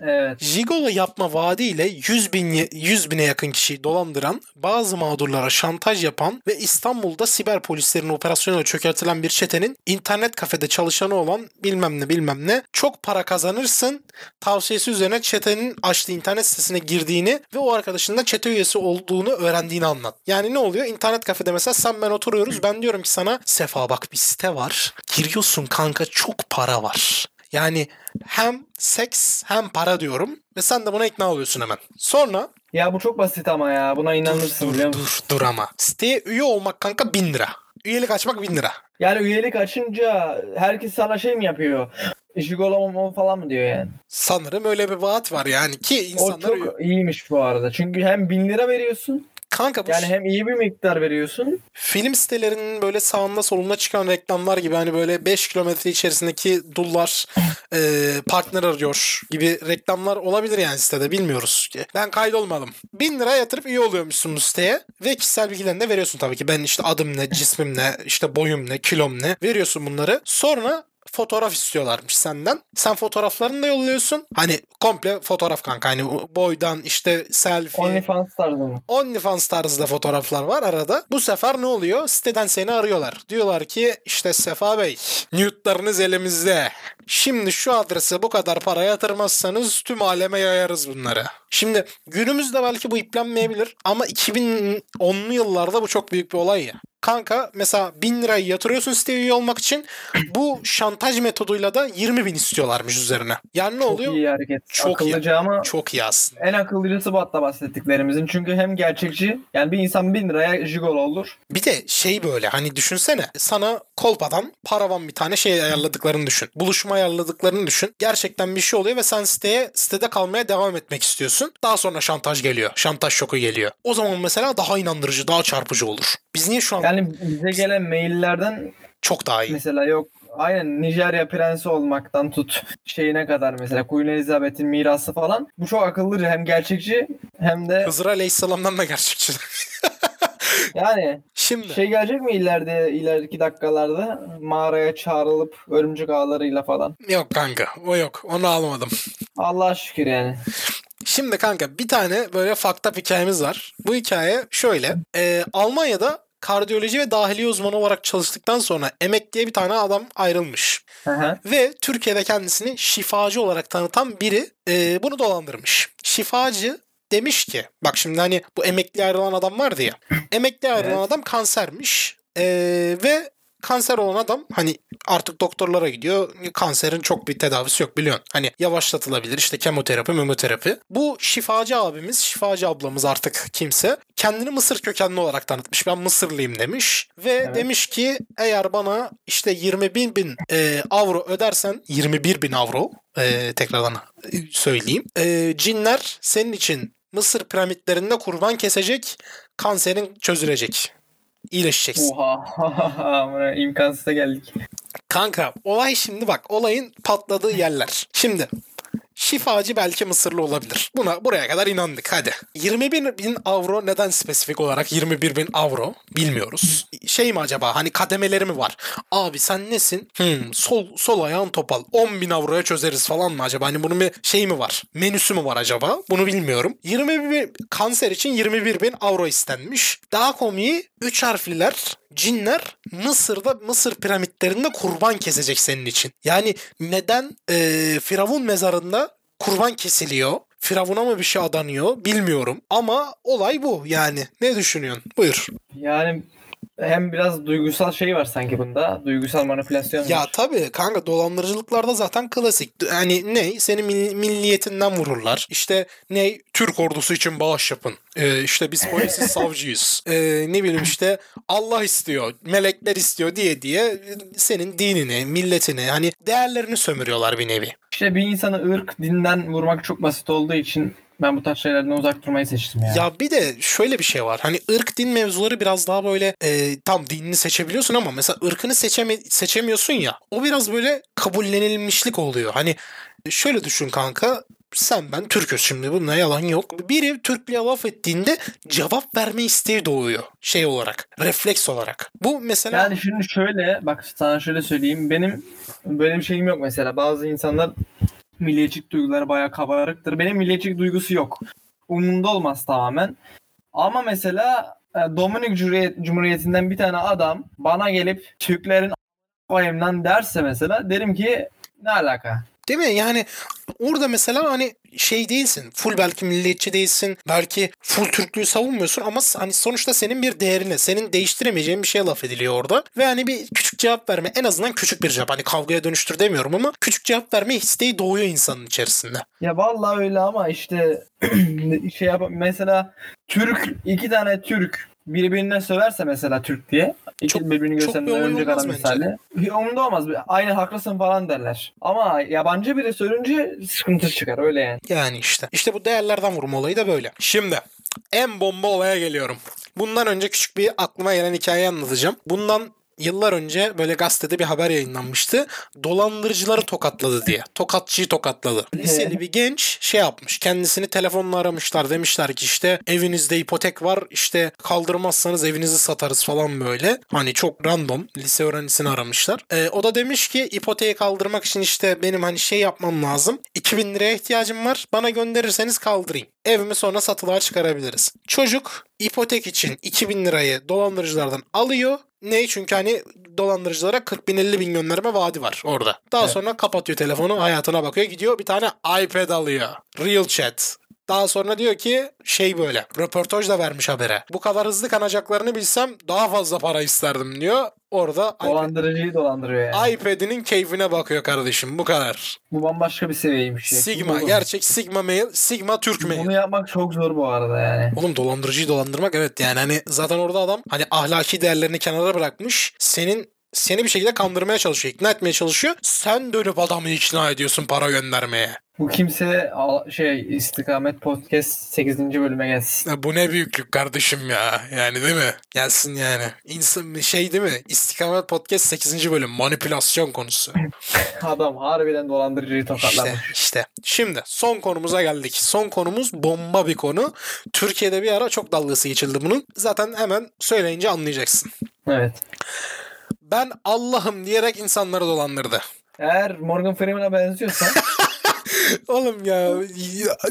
S2: Evet.
S1: Jigolo yapma vaadiyle 100 bin 100 bine yakın kişiyi dolandıran, bazı mağdurlara şantaj yapan ve İstanbul'da siber polislerin operasyonuyla çökertilen bir çetenin internet kafede çalışanı olan bilmem ne bilmem ne çok para kazanırsın tavsiyesi üzerine çetenin açtığı internet sitesine girdiğini ve o arkadaşın da çete üyesi olduğunu öğrendiğini anlat. Yani ne oluyor? İnternet kafede mesela sen ben oturuyoruz. Ben diyorum ki sana Sefa bak bir site var. Giriyorsun kanka çok para var. Yani hem seks hem para diyorum ve sen de buna ikna oluyorsun hemen. Sonra
S2: Ya bu çok basit ama ya. Buna inanırsın
S1: dur,
S2: biliyor
S1: dur,
S2: musun?
S1: dur, dur ama siteye üye olmak kanka 1000 lira. Üyelik açmak 1000 lira.
S2: Yani üyelik açınca herkes sana şey mi yapıyor? Jigolo falan mı diyor yani?
S1: Sanırım öyle bir vaat var yani ki
S2: O
S1: insanlar üye-
S2: çok iyiymiş bu arada. Çünkü hem 1000 lira veriyorsun.
S1: Kanka bu
S2: Yani hem iyi bir miktar veriyorsun.
S1: film sitelerinin böyle sağında solunda çıkan reklamlar gibi hani böyle 5 kilometre içerisindeki dullar e, partner arıyor gibi reklamlar olabilir yani sitede bilmiyoruz ki. Ben kaydolmadım. 1000 lira yatırıp üye oluyormuşsun bu siteye ve kişisel bilgilerini de veriyorsun tabii ki. Ben işte adım ne, cismim ne, işte boyum ne, kilom ne veriyorsun bunları. Sonra fotoğraf istiyorlarmış senden. Sen fotoğraflarını da yolluyorsun. Hani komple fotoğraf kanka. Hani boydan işte selfie.
S2: OnlyFans tarzı mı?
S1: OnlyFans tarzında fotoğraflar var arada. Bu sefer ne oluyor? Siteden seni arıyorlar. Diyorlar ki işte Sefa Bey nude'larınız elimizde. Şimdi şu adrese bu kadar para yatırmazsanız tüm aleme yayarız bunları. Şimdi günümüzde belki bu iplenmeyebilir ama 2010'lu yıllarda bu çok büyük bir olay ya. Kanka mesela 1000 lirayı yatırıyorsun siteye üye olmak için bu şantaj metoduyla da 20 bin istiyorlarmış üzerine. Yani ne
S2: Çok
S1: oluyor?
S2: iyi hareket.
S1: Çok iyi.
S2: Akıllıca ama
S1: Çok iyi aslında.
S2: en akıllıcısı bu hatta bahsettiklerimizin. Çünkü hem gerçekçi yani bir insan 1000 liraya jigolo olur.
S1: Bir de şey böyle hani düşünsene sana kolpadan paravan bir tane şey ayarladıklarını düşün. Buluşma ayarladıklarını düşün. Gerçekten bir şey oluyor ve sen siteye sitede kalmaya devam etmek istiyorsun. Daha sonra şantaj geliyor. Şantaj şoku geliyor. O zaman mesela daha inandırıcı, daha çarpıcı olur. Biz niye şu an
S2: Yani bize gelen maillerden
S1: çok daha iyi?
S2: mesela yok aynen Nijerya prensi olmaktan tut şeyine kadar mesela Queen Elizabeth'in mirası falan. Bu çok akıllıca hem gerçekçi hem de
S1: Hızır Aleyhisselam'dan da gerçekçi.
S2: Yani
S1: Şimdi
S2: şey gelecek mi ileride ileriki dakikalarda mağaraya çağrılıp örümcek ağlarıyla falan.
S1: yok kanka o yok. Onu almadım.
S2: Allah'a şükür yani.
S1: Şimdi kanka bir tane böyle up hikayemiz var. Bu hikaye şöyle. Ee, Almanya'da kardiyoloji ve dahiliye uzmanı olarak çalıştıktan sonra emekliye bir tane adam ayrılmış.
S2: Hı.
S1: Ve Türkiye'de kendisini şifacı olarak tanıtan biri e, bunu dolandırmış. Şifacı demiş ki bak şimdi hani bu emekli ayrılan adam vardı ya. Emekli ayrılan
S2: Evet.
S1: adam kansermiş. E, ve kanser olan adam hani artık doktorlara gidiyor. Kanserin çok bir tedavisi yok biliyorsun. Hani yavaşlatılabilir işte kemoterapi, memoterapi. Bu şifacı abimiz, şifacı ablamız artık kimse kendini Mısır kökenli olarak tanıtmış. Ben Mısırlıyım demiş. Ve
S2: Evet.
S1: demiş ki eğer bana işte 20 bin bin e, avro ödersen 21 bin avro e, tekrardan söyleyeyim. E, cinler senin için Mısır piramitlerinde kurban kesecek, kanserin çözülecek. İyileşeceksin.
S2: Oha. İmkansıza geldik.
S1: Kanka olay şimdi bak olayın patladığı yerler. Şimdi şifacı belki Mısırlı olabilir. Buna buraya kadar inandık hadi. 21 bin avro neden spesifik olarak 21 bin avro bilmiyoruz. Şey mi acaba hani kademeleri mi var? Abi sen nesin? Hmm, sol, sol ayağın topal. 10 bin avroya çözeriz falan mı acaba? Hani bunun bir şey mi var? Menüsü mü var acaba? Bunu bilmiyorum. 21 bin, kanser için 21 bin avro istenmiş. Daha komiği 3 harfliler cinler Mısır'da Mısır piramitlerinde kurban kesecek senin için. Yani neden e, Firavun mezarında kurban kesiliyor? Firavun'a mı bir şey adanıyor bilmiyorum. Ama olay bu yani. Ne düşünüyorsun? Buyur.
S2: Yani hem biraz duygusal şey var sanki bunda. Duygusal manipülasyon
S1: Ya
S2: var.
S1: tabii kanka dolandırıcılıklarda zaten klasik. Yani ne? Seni mil- milliyetinden vururlar. İşte ne? Türk ordusu için bağış yapın. Ee, işte biz polisiz savcıyız. Ee, ne bileyim işte Allah istiyor, melekler istiyor diye diye senin dinini, milletini hani değerlerini sömürüyorlar bir nevi.
S2: İşte bir insanı ırk, dinden vurmak çok basit olduğu için ben bu tarz şeylerden uzak durmayı seçtim ya.
S1: Ya bir de şöyle bir şey var. Hani ırk din mevzuları biraz daha böyle e, tam dinini seçebiliyorsun ama mesela ırkını seçeme, seçemiyorsun ya. O biraz böyle kabullenilmişlik oluyor. Hani şöyle düşün kanka. Sen ben Türk'üz şimdi bunda yalan yok. Biri Türklüğe laf ettiğinde cevap verme isteği doğuyor. Şey olarak. Refleks olarak. Bu mesela
S2: Yani şimdi şöyle bak sana şöyle söyleyeyim. Benim böyle bir şeyim yok mesela. Bazı insanlar milliyetçilik duyguları bayağı kabarıktır. Benim milliyetçilik duygusu yok. Umumda olmaz tamamen. Ama mesela e, Dominik Cumhuriyet, Cumhuriyeti'nden bir tane adam bana gelip Türklerin koyayım derse mesela derim ki ne alaka?
S1: Değil mi? Yani orada mesela hani şey değilsin. Full belki milliyetçi değilsin. Belki full Türklüğü savunmuyorsun ama hani sonuçta senin bir değerine, senin değiştiremeyeceğin bir şeye laf ediliyor orada. Ve hani bir küçük cevap verme. En azından küçük bir cevap. Hani kavgaya dönüştür demiyorum ama küçük cevap verme isteği doğuyor insanın içerisinde.
S2: Ya vallahi öyle ama işte şey yap mesela Türk iki tane Türk birbirine söverse mesela Türk diye iki
S1: Çok-
S2: birbirini
S1: olmaz
S2: adam
S1: bence.
S2: misali. Umurumda olmaz. Aynı haklısın falan derler. Ama yabancı biri söyleyince sıkıntı çıkar öyle yani.
S1: Yani işte. İşte bu değerlerden vurma olayı da böyle. Şimdi en bomba olaya geliyorum. Bundan önce küçük bir aklıma gelen hikayeyi anlatacağım. Bundan yıllar önce böyle gazetede bir haber yayınlanmıştı. Dolandırıcıları tokatladı diye. Tokatçıyı tokatladı. Liseli bir genç şey yapmış. Kendisini telefonla aramışlar. Demişler ki işte evinizde ipotek var. işte kaldırmazsanız evinizi satarız falan böyle. Hani çok random. Lise öğrencisini aramışlar. Ee, o da demiş ki ipoteği kaldırmak için işte benim hani şey yapmam lazım. 2000 liraya ihtiyacım var. Bana gönderirseniz kaldırayım. Evimi sonra satılığa çıkarabiliriz. Çocuk ipotek için 2000 lirayı dolandırıcılardan alıyor. Ne? Çünkü hani dolandırıcılara 40 bin 50 bin gönderme vaadi var orada. Daha
S2: Evet.
S1: sonra kapatıyor telefonu hayatına bakıyor gidiyor bir tane iPad alıyor. Real chat. Daha sonra diyor ki şey böyle röportaj da vermiş habere. Bu kadar hızlı kanacaklarını bilsem daha fazla para isterdim diyor. Orada
S2: Dolandırıcıyı dolandırıyor yani.
S1: iPad'inin keyfine bakıyor kardeşim bu kadar.
S2: Bu bambaşka bir seviyeymiş. ya.
S1: Sigma
S2: Bunu-
S1: gerçek Sigma mail Sigma Türk mail.
S2: Bunu yapmak çok zor bu arada yani.
S1: Oğlum dolandırıcıyı dolandırmak evet yani hani zaten orada adam hani ahlaki değerlerini kenara bırakmış. Senin seni bir şekilde kandırmaya çalışıyor, ikna etmeye çalışıyor. Sen dönüp adamı ikna ediyorsun para göndermeye.
S2: Bu kimse şey istikamet podcast 8. bölüme gelsin.
S1: Ya bu ne büyüklük kardeşim ya. Yani değil mi? Gelsin yani. İnsan şey değil mi? İstikamet Podcast 8. bölüm. Manipülasyon konusu.
S2: Adam harbiden dolandırıcıyı
S1: İşte,
S2: tokatlamış.
S1: işte. Şimdi son konumuza geldik. Son konumuz bomba bir konu. Türkiye'de bir ara çok dalgası geçildi bunun. Zaten hemen söyleyince anlayacaksın.
S2: Evet.
S1: Ben Allah'ım diyerek insanları dolandırdı.
S2: Eğer Morgan Freeman'a benziyorsan
S1: Oğlum ya,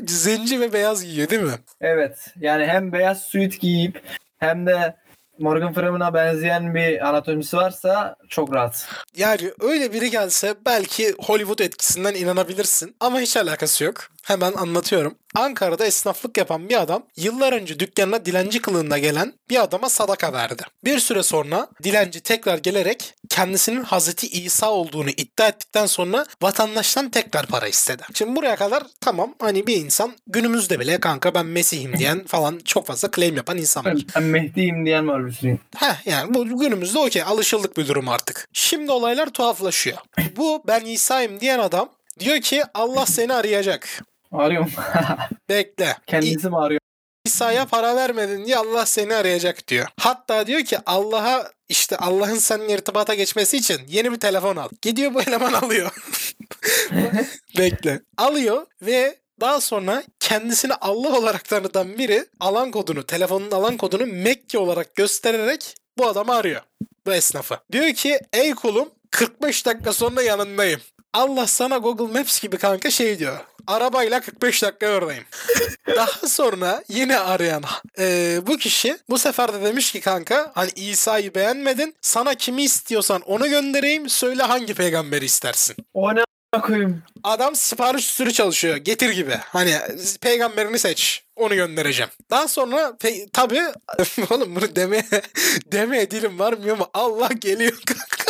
S1: zenci ve beyaz giyiyor değil mi?
S2: evet. Yani hem beyaz suit giyip hem de Morgan Freeman'a benzeyen bir anatomisi varsa çok rahat.
S1: Yani öyle biri gelse belki Hollywood etkisinden inanabilirsin ama hiç alakası yok. Hemen anlatıyorum. Ankara'da esnaflık yapan bir adam yıllar önce dükkanına dilenci kılığında gelen bir adama sadaka verdi. Bir süre sonra dilenci tekrar gelerek kendisinin Hazreti İsa olduğunu iddia ettikten sonra vatandaştan tekrar para istedi. Şimdi buraya kadar tamam hani bir insan günümüzde bile kanka ben Mesih'im diyen falan çok fazla claim yapan insan var.
S2: Ben Mehdi'yim diyen var bir sürü.
S1: Heh yani bu günümüzde okey alışıldık bir durum artık. Şimdi olaylar tuhaflaşıyor. Bu ben İsa'yım diyen adam diyor ki Allah seni arayacak.
S2: Arıyorum.
S1: Bekle.
S2: Kendisi mi arıyor?
S1: İsa'ya para vermedin diye Allah seni arayacak diyor. Hatta diyor ki Allah'a işte Allah'ın seninle irtibata geçmesi için yeni bir telefon al. Gidiyor bu eleman alıyor. Bekle. Alıyor ve daha sonra kendisini Allah olarak tanıtan biri alan kodunu, telefonun alan kodunu Mekke olarak göstererek bu adamı arıyor. Bu esnafı. Diyor ki ey kulum 45 dakika sonra yanındayım. Allah sana Google Maps gibi kanka şey diyor. Arabayla 45 dakika oradayım. Daha sonra yine arayan e, bu kişi bu sefer de demiş ki kanka hani İsa'yı beğenmedin. Sana kimi istiyorsan onu göndereyim. Söyle hangi peygamberi istersin.
S2: O ne koyayım?
S1: Adam sipariş usulü çalışıyor. Getir gibi. Hani peygamberini seç. Onu göndereceğim. Daha sonra pe- tabii oğlum bunu demeye demeye dilim varmıyor ama Allah geliyor kanka.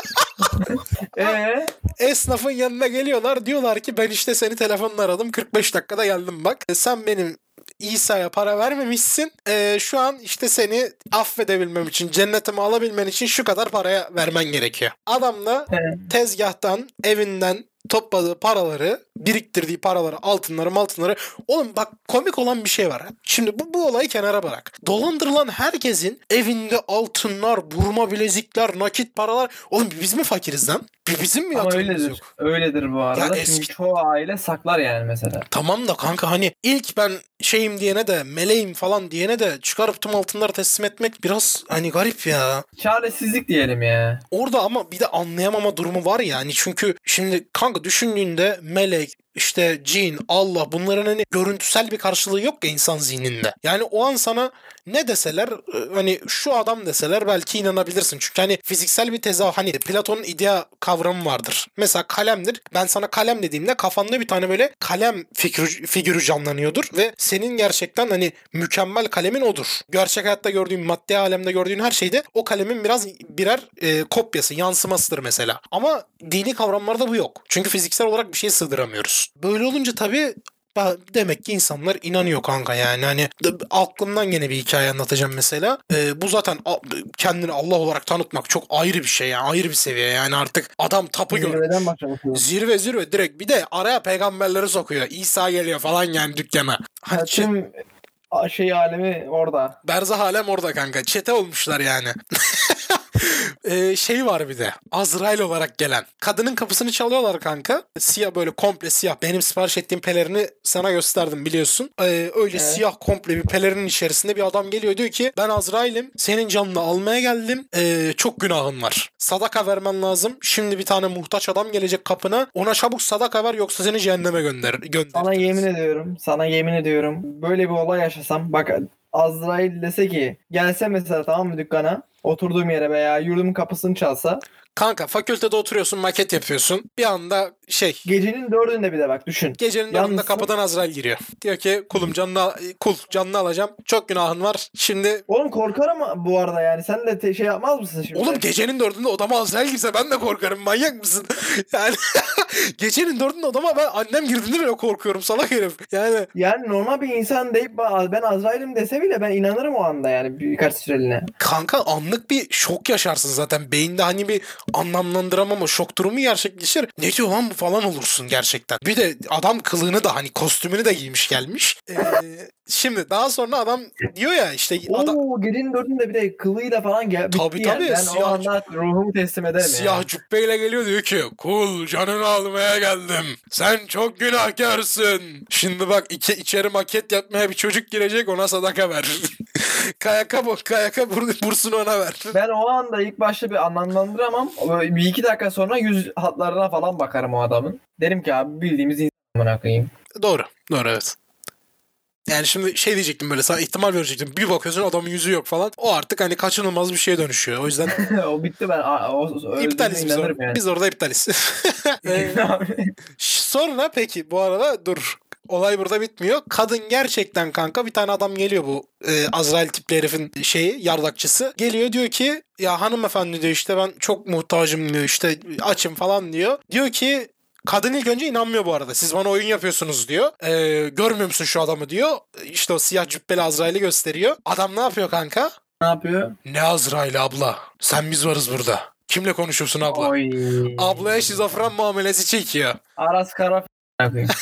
S2: Ee,
S1: Esnafın yanına geliyorlar. Diyorlar ki ben işte seni telefonla aradım. 45 dakikada geldim bak. E, Sen benim İsa'ya para vermemişsin. E, şu an işte seni affedebilmem için, cennetimi alabilmen için şu kadar paraya vermen gerekiyor. Adam da tezgahtan, evinden topladığı paraları, biriktirdiği paraları, altınları, altınları. Oğlum bak komik olan bir şey var. Şimdi bu, bu olayı kenara bırak. Dolandırılan herkesin evinde altınlar, burma bilezikler, nakit paralar. Oğlum biz mi fakiriz lan? Bizim mi
S2: ama öyledir.
S1: yok?
S2: Öyledir bu arada.
S1: Ya
S2: Çünkü
S1: eski-
S2: çoğu aile saklar yani mesela.
S1: Tamam da kanka hani ilk ben şeyim diyene de meleğim falan diyene de çıkarıp tüm altınları teslim etmek biraz hani garip ya.
S2: Çaresizlik diyelim ya.
S1: Orada ama bir de anlayamama durumu var ya hani çünkü şimdi kanka düşündüğünde like işte cin, Allah bunların hani görüntüsel bir karşılığı yok ya insan zihninde. Yani o an sana ne deseler e, hani şu adam deseler belki inanabilirsin. Çünkü hani fiziksel bir tezahür hani Platon'un idea kavramı vardır. Mesela kalemdir. Ben sana kalem dediğimde kafanda bir tane böyle kalem figürü, figürü canlanıyordur ve senin gerçekten hani mükemmel kalemin odur. Gerçek hayatta gördüğün maddi alemde gördüğün her şeyde o kalemin biraz birer e, kopyası, yansımasıdır mesela. Ama dini kavramlarda bu yok. Çünkü fiziksel olarak bir şey sığdıramıyoruz. Böyle olunca tabii Demek ki insanlar inanıyor kanka yani. Hani aklımdan gene bir hikaye anlatacağım mesela. Ee, bu zaten kendini Allah olarak tanıtmak çok ayrı bir şey yani. Ayrı bir seviye yani artık adam tapı gör. Zirve zirve direkt bir de araya peygamberleri sokuyor. İsa geliyor falan yani dükkana.
S2: Ya
S1: Hani şey,
S2: tüm şey alemi orada.
S1: Berzah alem orada kanka. Çete olmuşlar yani. Ee, şey var bir de. Azrail olarak gelen. Kadının kapısını çalıyorlar kanka. Siyah böyle komple siyah. Benim sipariş ettiğim pelerini sana gösterdim biliyorsun. Ee, öyle
S2: Evet.
S1: siyah komple bir pelerinin içerisinde bir adam geliyor diyor ki ben Azrail'im. Senin canını almaya geldim. Ee, çok günahın var. Sadaka vermen lazım. Şimdi bir tane muhtaç adam gelecek kapına. Ona çabuk sadaka ver yoksa seni cehenneme gönder. gönder.
S2: Sana yemin ediyorum. Sana yemin ediyorum. Böyle bir olay yaşasam. Bak Azrail dese ki gelse mesela tamam mı dükkana oturduğum yere veya yurdumun kapısını çalsa
S1: Kanka fakültede oturuyorsun maket yapıyorsun. Bir anda şey
S2: gecenin dördünde bir de bak düşün.
S1: Gecenin
S2: Yalnızsın.
S1: dördünde kapıdan Azrail giriyor. Diyor ki kulum canını kul canını alacağım. Çok günahın var. Şimdi
S2: Oğlum korkarım bu arada yani sen de te- şey yapmaz mısın şimdi?
S1: oğlum gecenin dördünde odama Azrail girse ben de korkarım. Manyak mısın? Yani gecenin dördünde odama ben annem girdiğinde bile korkuyorum salak herif. Yani
S2: Yani normal bir insan deyip ben Azrail'im dese bile ben inanırım o anda yani birkaç süreliğine.
S1: kanka anlık bir şok yaşarsın zaten. Beyinde hani bir anlamlandıramama şok durumu gerçekleşir. Ne diyor lan bu falan olursun gerçekten. Bir de adam kılığını da hani kostümünü de giymiş gelmiş. Ee, şimdi daha sonra adam diyor ya işte adam,
S2: Oo gecenin dördünde bir de kılıyla falan gel. bitti
S1: Tabii,
S2: yani.
S1: tabii,
S2: Ben
S1: siyah-
S2: o anda ruhumu teslim ederim
S1: Siyah
S2: yani.
S1: cübbeyle geliyor diyor ki kul canını almaya geldim. Sen çok günahkarsın. Şimdi bak iki, içeri maket yapmaya bir çocuk girecek ona sadaka ver. kayaka bur, bursunu ona ver.
S2: Ben o anda ilk başta bir anlamlandıramam. Bir iki dakika sonra yüz hatlarına falan bakarım o adamın. Derim ki abi bildiğimiz insan amına koyayım.
S1: Doğru. Doğru evet. Yani şimdi şey diyecektim böyle sana ihtimal verecektim. Bir bakıyorsun adamın yüzü yok falan. O artık hani kaçınılmaz bir şeye dönüşüyor. O yüzden
S2: o bitti ben o, o,
S1: iptaliz biz orada.
S2: yani.
S1: Biz orada iptaliz. Ee, Sonra peki bu arada dur. Olay burada bitmiyor. Kadın gerçekten kanka bir tane adam geliyor bu e, Azrail tipli herifin şeyi yardakçısı. Geliyor diyor ki ya hanımefendi diyor işte ben çok muhtacım diyor işte açım falan diyor. Diyor ki Kadın ilk önce inanmıyor bu arada. Siz bana oyun yapıyorsunuz diyor. Ee, görmüyor musun şu adamı diyor. İşte o siyah cübbeli Azrail'i gösteriyor. Adam ne yapıyor kanka?
S2: ne yapıyor?
S1: Ne Azrail abla? Sen biz varız burada. Kimle konuşuyorsun abla?
S2: Oy.
S1: Ablaya şizofren muamelesi çekiyor.
S2: Aras Kara f- koyayım.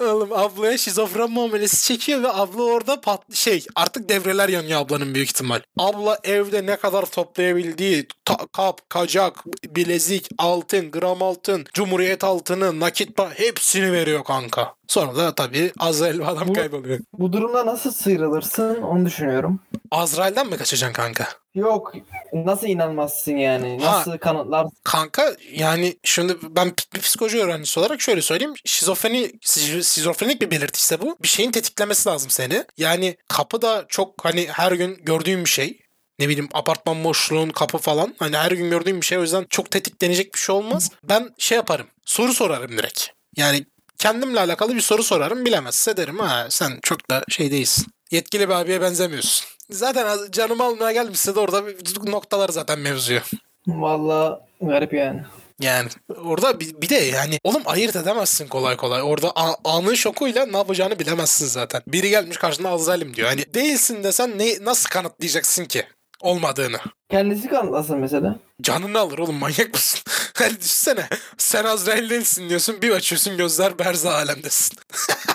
S1: Oğlum ablaya şizofren muamelesi çekiyor ve abla orada pat şey artık devreler yanıyor ablanın büyük ihtimal. Abla evde ne kadar toplayabildiği ta- kap, kacak, bilezik, altın, gram altın, cumhuriyet altını, nakit pa hepsini veriyor kanka. Sonra da tabii Azrail adam
S2: Bu-
S1: kayboluyor.
S2: Bu durumda nasıl sıyrılırsın onu düşünüyorum.
S1: Azrail'den mi kaçacaksın kanka?
S2: Yok nasıl inanmazsın yani?
S1: Ha.
S2: Nasıl kanıtlar?
S1: Kanka yani şimdi ben bir psikoloji öğrencisi olarak şöyle söyleyeyim. Şizofreni, şiz- şizofrenik bir belirtiyse bu. Bir şeyin tetiklemesi lazım seni. Yani kapı da çok hani her gün gördüğüm bir şey. Ne bileyim apartman boşluğun kapı falan. Hani her gün gördüğüm bir şey. O yüzden çok tetiklenecek bir şey olmaz. Ben şey yaparım. Soru sorarım direkt. Yani kendimle alakalı bir soru sorarım. Bilemezse derim ha sen çok da şey değilsin. Yetkili bir abiye benzemiyorsun. Zaten canımı almaya gelmişse de orada noktalar zaten mevzuyu.
S2: Vallahi garip yani.
S1: Yani orada bir, bir de yani oğlum ayırt edemezsin kolay kolay. Orada a- anın şokuyla ne yapacağını bilemezsin zaten. Biri gelmiş karşına Azrail'im diyor. Hani değilsin desen ne, nasıl kanıtlayacaksın ki olmadığını?
S2: Kendisi kanıtlasın mesela.
S1: Canını alır oğlum manyak mısın? Hani düşünsene sen Azrail değilsin diyorsun bir açıyorsun gözler berza alemdesin.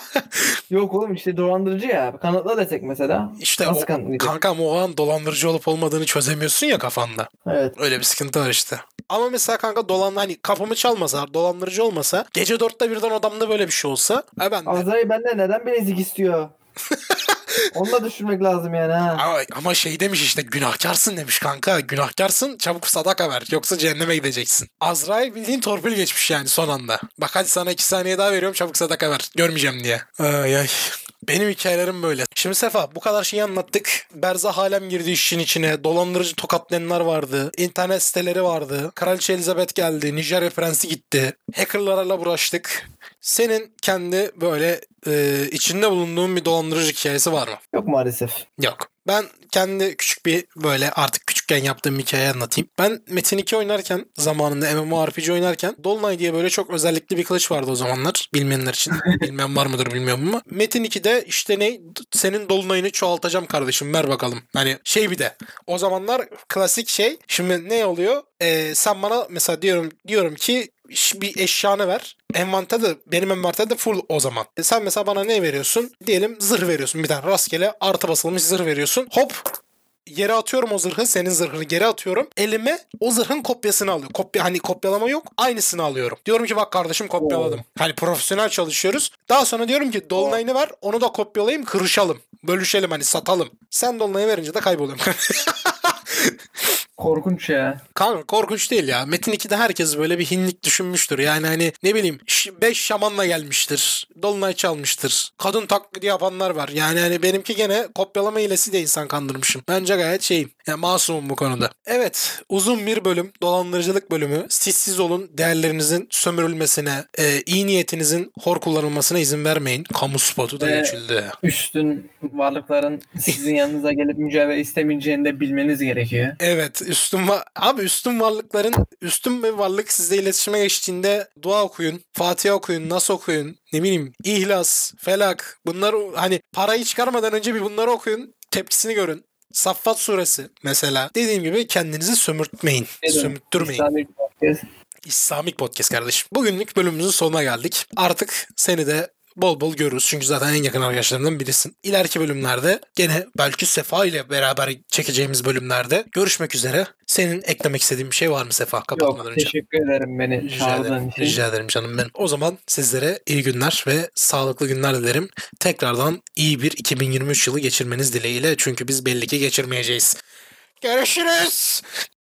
S2: Yok oğlum işte dolandırıcı ya. Kanıtla desek mesela.
S1: İşte
S2: Nasıl
S1: o, kankam o an dolandırıcı olup olmadığını çözemiyorsun ya kafanda.
S2: Evet.
S1: Öyle bir sıkıntı var işte. Ama mesela kanka dolan hani kapımı çalmasa, dolandırıcı olmasa, gece dörtte birden odamda böyle bir şey olsa, ha ben de
S2: Azrail benden neden bilezik istiyor? Onu da düşünmek lazım yani ha.
S1: Ama, ama şey demiş işte günahkarsın demiş kanka. Günahkarsın çabuk sadaka ver yoksa cehenneme gideceksin. Azrail bildiğin torpil geçmiş yani son anda. Bak hadi sana iki saniye daha veriyorum çabuk sadaka ver. Görmeyeceğim diye. Ay ay. Benim hikayelerim böyle. Şimdi Sefa bu kadar şeyi anlattık. Berza Halem girdi işin içine. Dolandırıcı tokatlayanlar vardı. İnternet siteleri vardı. Kraliçe Elizabeth geldi. Nijerya Prensi gitti. Hackerlarla uğraştık. Senin kendi böyle e, içinde bulunduğun bir dolandırıcı hikayesi var mı?
S2: Yok maalesef.
S1: Yok. Ben kendi küçük bir böyle artık küçükken yaptığım hikaye anlatayım. Ben Metin 2 oynarken zamanında MMORPG oynarken Dolunay diye böyle çok özellikli bir kılıç vardı o zamanlar. Bilmeyenler için. Bilmeyen var mıdır bilmiyorum ama. Metin 2'de işte ne senin Dolunay'ını çoğaltacağım kardeşim ver bakalım. Hani şey bir de o zamanlar klasik şey. Şimdi ne oluyor? Ee, sen bana mesela diyorum diyorum ki bir eşyanı ver. Envanterde benim envanterde full o zaman. E sen mesela bana ne veriyorsun? Diyelim zırh veriyorsun. Bir tane rastgele artı basılmış zırh veriyorsun. Hop yere atıyorum o zırhı. Senin zırhını geri atıyorum. Elime o zırhın kopyasını alıyor. Kopya hani kopyalama yok. Aynısını alıyorum. Diyorum ki bak kardeşim kopyaladım. Hani profesyonel çalışıyoruz. Daha sonra diyorum ki dolunayını ver. Onu da kopyalayayım kırışalım. Bölüşelim hani satalım. Sen dolunayı verince de kayboluyorum.
S2: Korkunç ya.
S1: Kanka korkunç değil ya. Metin 2'de herkes böyle bir hinlik düşünmüştür. Yani hani ne bileyim 5 şamanla gelmiştir. Dolunay çalmıştır. Kadın taklidi yapanlar var. Yani hani benimki gene kopyalama hilesi de insan kandırmışım. Bence gayet şeyim. Yani masumum bu konuda. Evet uzun bir bölüm dolandırıcılık bölümü. Sissiz olun değerlerinizin sömürülmesine, e, iyi niyetinizin hor kullanılmasına izin vermeyin. Kamu spotu da
S2: Ee,
S1: geçildi.
S2: Üstün varlıkların sizin yanınıza gelip mücadele istemeyeceğini de bilmeniz gerekiyor.
S1: Evet üstün var. Abi üstün varlıkların üstün bir varlık sizle iletişime geçtiğinde dua okuyun, Fatiha okuyun, Nas okuyun, ne bileyim İhlas, Felak bunları hani parayı çıkarmadan önce bir bunları okuyun, tepkisini görün. Saffat suresi mesela. Dediğim gibi kendinizi sömürtmeyin,
S2: Dedim,
S1: sömürttürmeyin.
S2: İslami Podcast
S1: kardeşim. Bugünlük bölümümüzün sonuna geldik. Artık seni de bol bol görürüz. Çünkü zaten en yakın arkadaşlarımdan birisin. İleriki bölümlerde gene belki Sefa ile beraber çekeceğimiz bölümlerde görüşmek üzere. Senin eklemek istediğin bir şey var mı Sefa kapatmadan
S2: Yok
S1: önce?
S2: teşekkür ederim beni
S1: Rica ederim,
S2: için.
S1: rica ederim canım benim. O zaman sizlere iyi günler ve sağlıklı günler dilerim. Tekrardan iyi bir 2023 yılı geçirmeniz dileğiyle. Çünkü biz belli ki geçirmeyeceğiz. Görüşürüz.